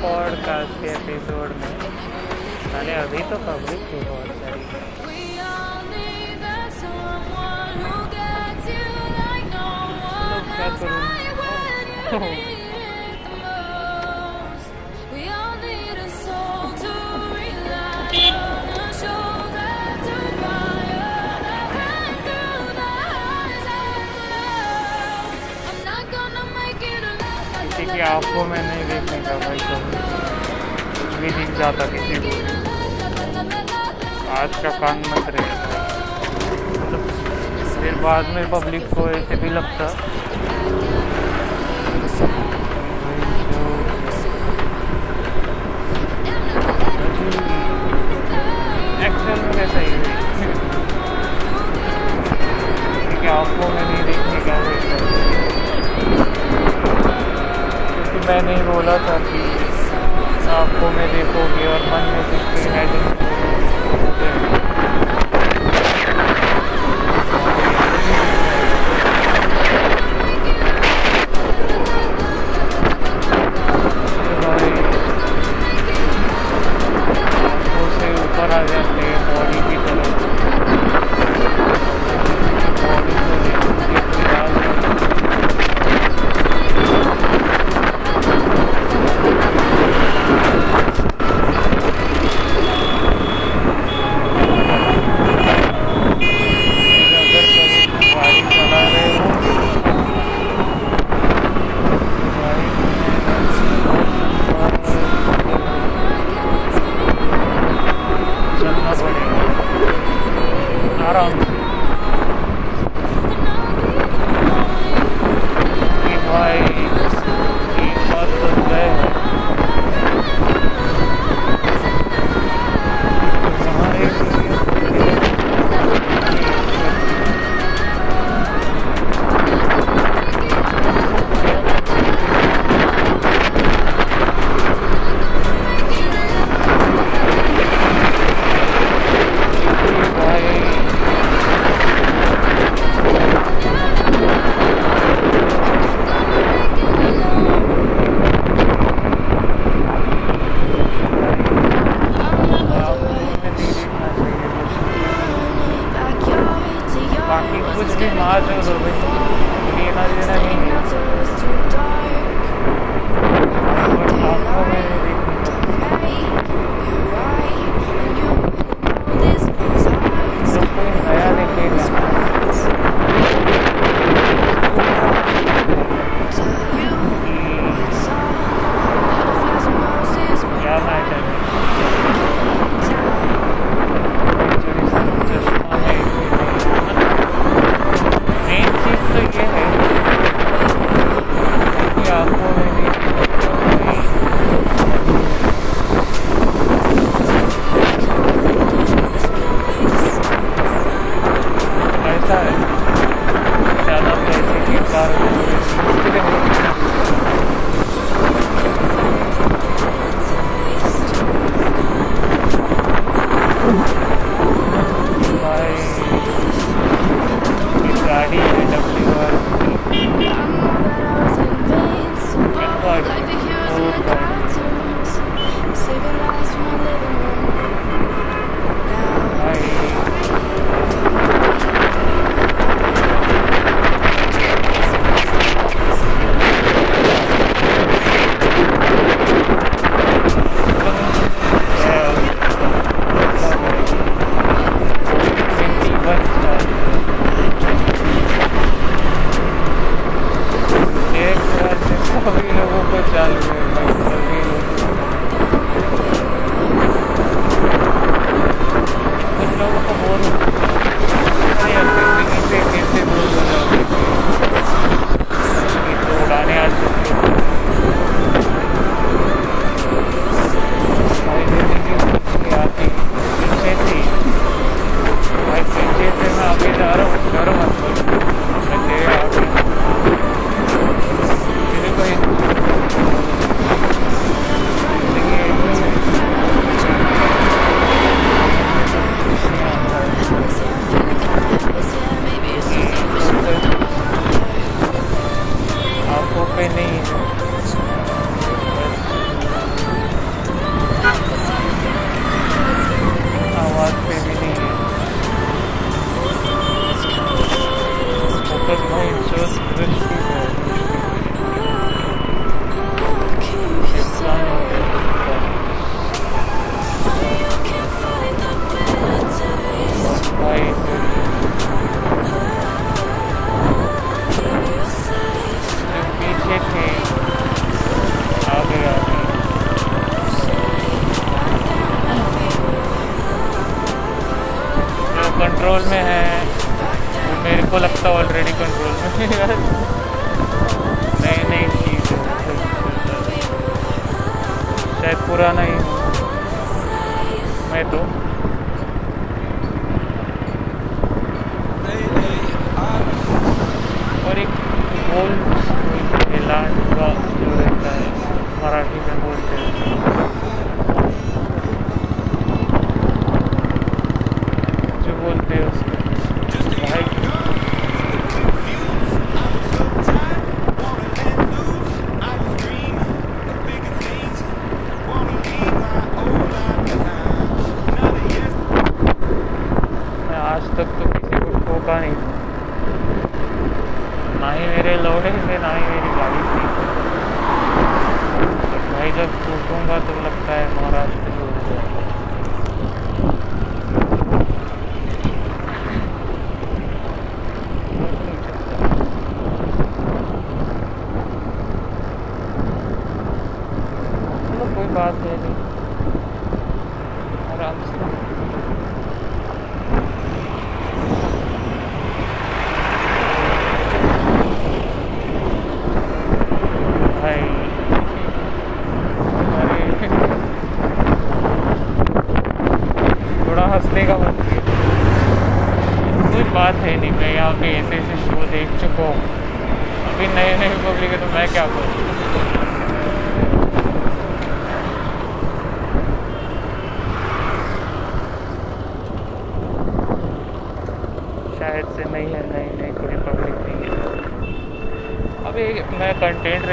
Podcast کے episode میں پہلے ابھی تو پبلک تھی بہت ساری کیا کروں آنکھوں میں نہیں دیکھنے کا بھائی کبھی کچھ بھی دکھ جاتا کسی کو۔ آج کا کان مت رہے۔ پھر بعد میں پبلک کو ایسے بھی لگتا۔ ایکچوئل میں کیسا ہی کیونکہ آنکھوں میں نہیں دیکھنے کا میں نے بولا تھا کہ آنکھوں میں دیکھو گے اور من میں دیکھتے ہیں۔ ہیں وہ میرے کو لگتا ہے آلریڈی کنٹرول میں نئی نئی چیز ہے شاید پرانا ہی میں تو اور ایک بول علاج جو رہتا ہے مراٹھی میں بولتے ہیں جو بولتے ہیں اس کو بھائی میں آج تک تو کسی کو ٹھوکا نہیں نہ ہی میرے لوڑے تھے نہ ہی میری گاڑی تھی تو بھائی جب ٹوٹوں گا تو لگتا ہے مہاراشٹر ہو جائے گا نہیں چلتا چلو کوئی بات ہے نہیں۔ آرام سے۔ بھائی۔ تھوڑا ہنسنے کا من کوئی بات ہے نہیں، میں یہاں پہ ایسے ایسے شو دیکھ چکا ہوں۔ ابھی نئے نئے پبلک ہے تو میں کیا کروں شاید سے نہیں ہے نئی نئی تھوڑی پبلک نہیں ہے ابھی میں کنٹینٹ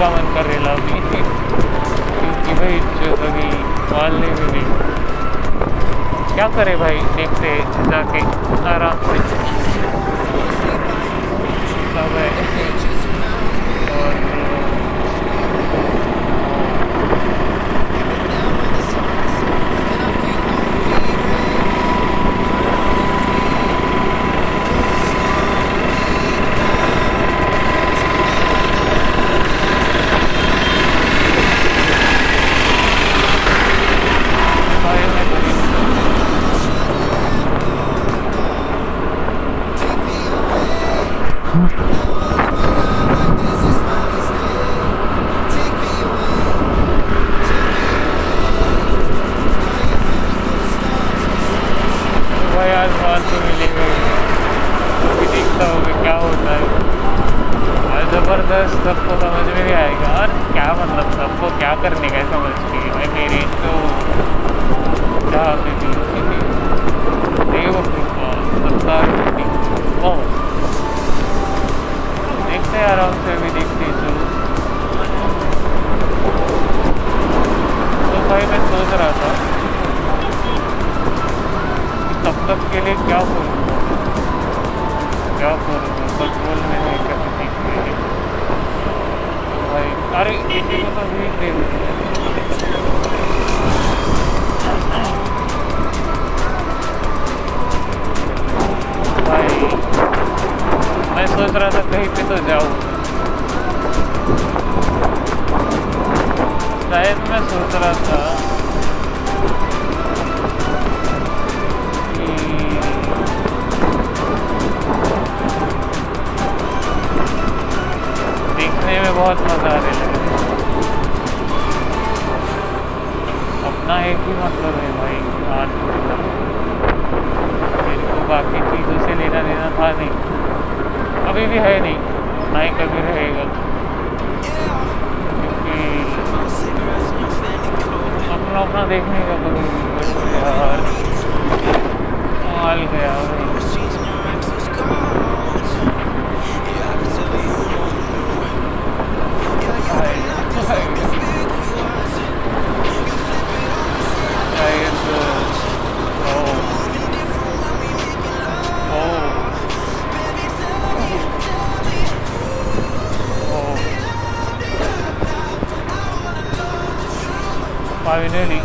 کا من کر رہا ابھی کیونکہ بھائی جو ابھی مال نہیں ملی کیا کرے بھائی دیکھتے جا کے آرام سے زبردست سب کو سمجھ میں بھی آئے گا۔ اور کیا مطلب سب کو کیا کرنے کا سمجھ کے؟ بھائی میری تو کیا دیو سرکار دیکھتے آرام سے بھی دیکھتے چلو۔ تو بھائی میں سوچ رہا تھا تب تک کے لیے کیا بولوں؟ کیا بولوں؟ کنٹرول میں نہیں کر سکتے ارے بھائی، میں سوچ رہا تھا کہیں پہ تو جاؤں۔ شاید میں سوچ رہا تھا اپنا دیکھنے کا بند یار مال گیا۔ مجھے نہیں۔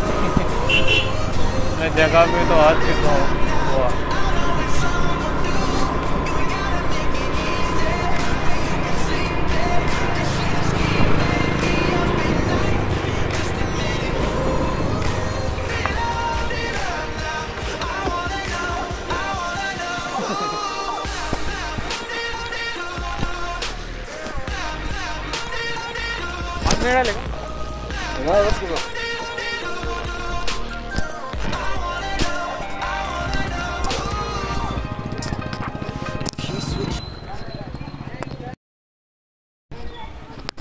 میں جگہ پہ تو آج چکا ہوں ہوا۔ میرا لگا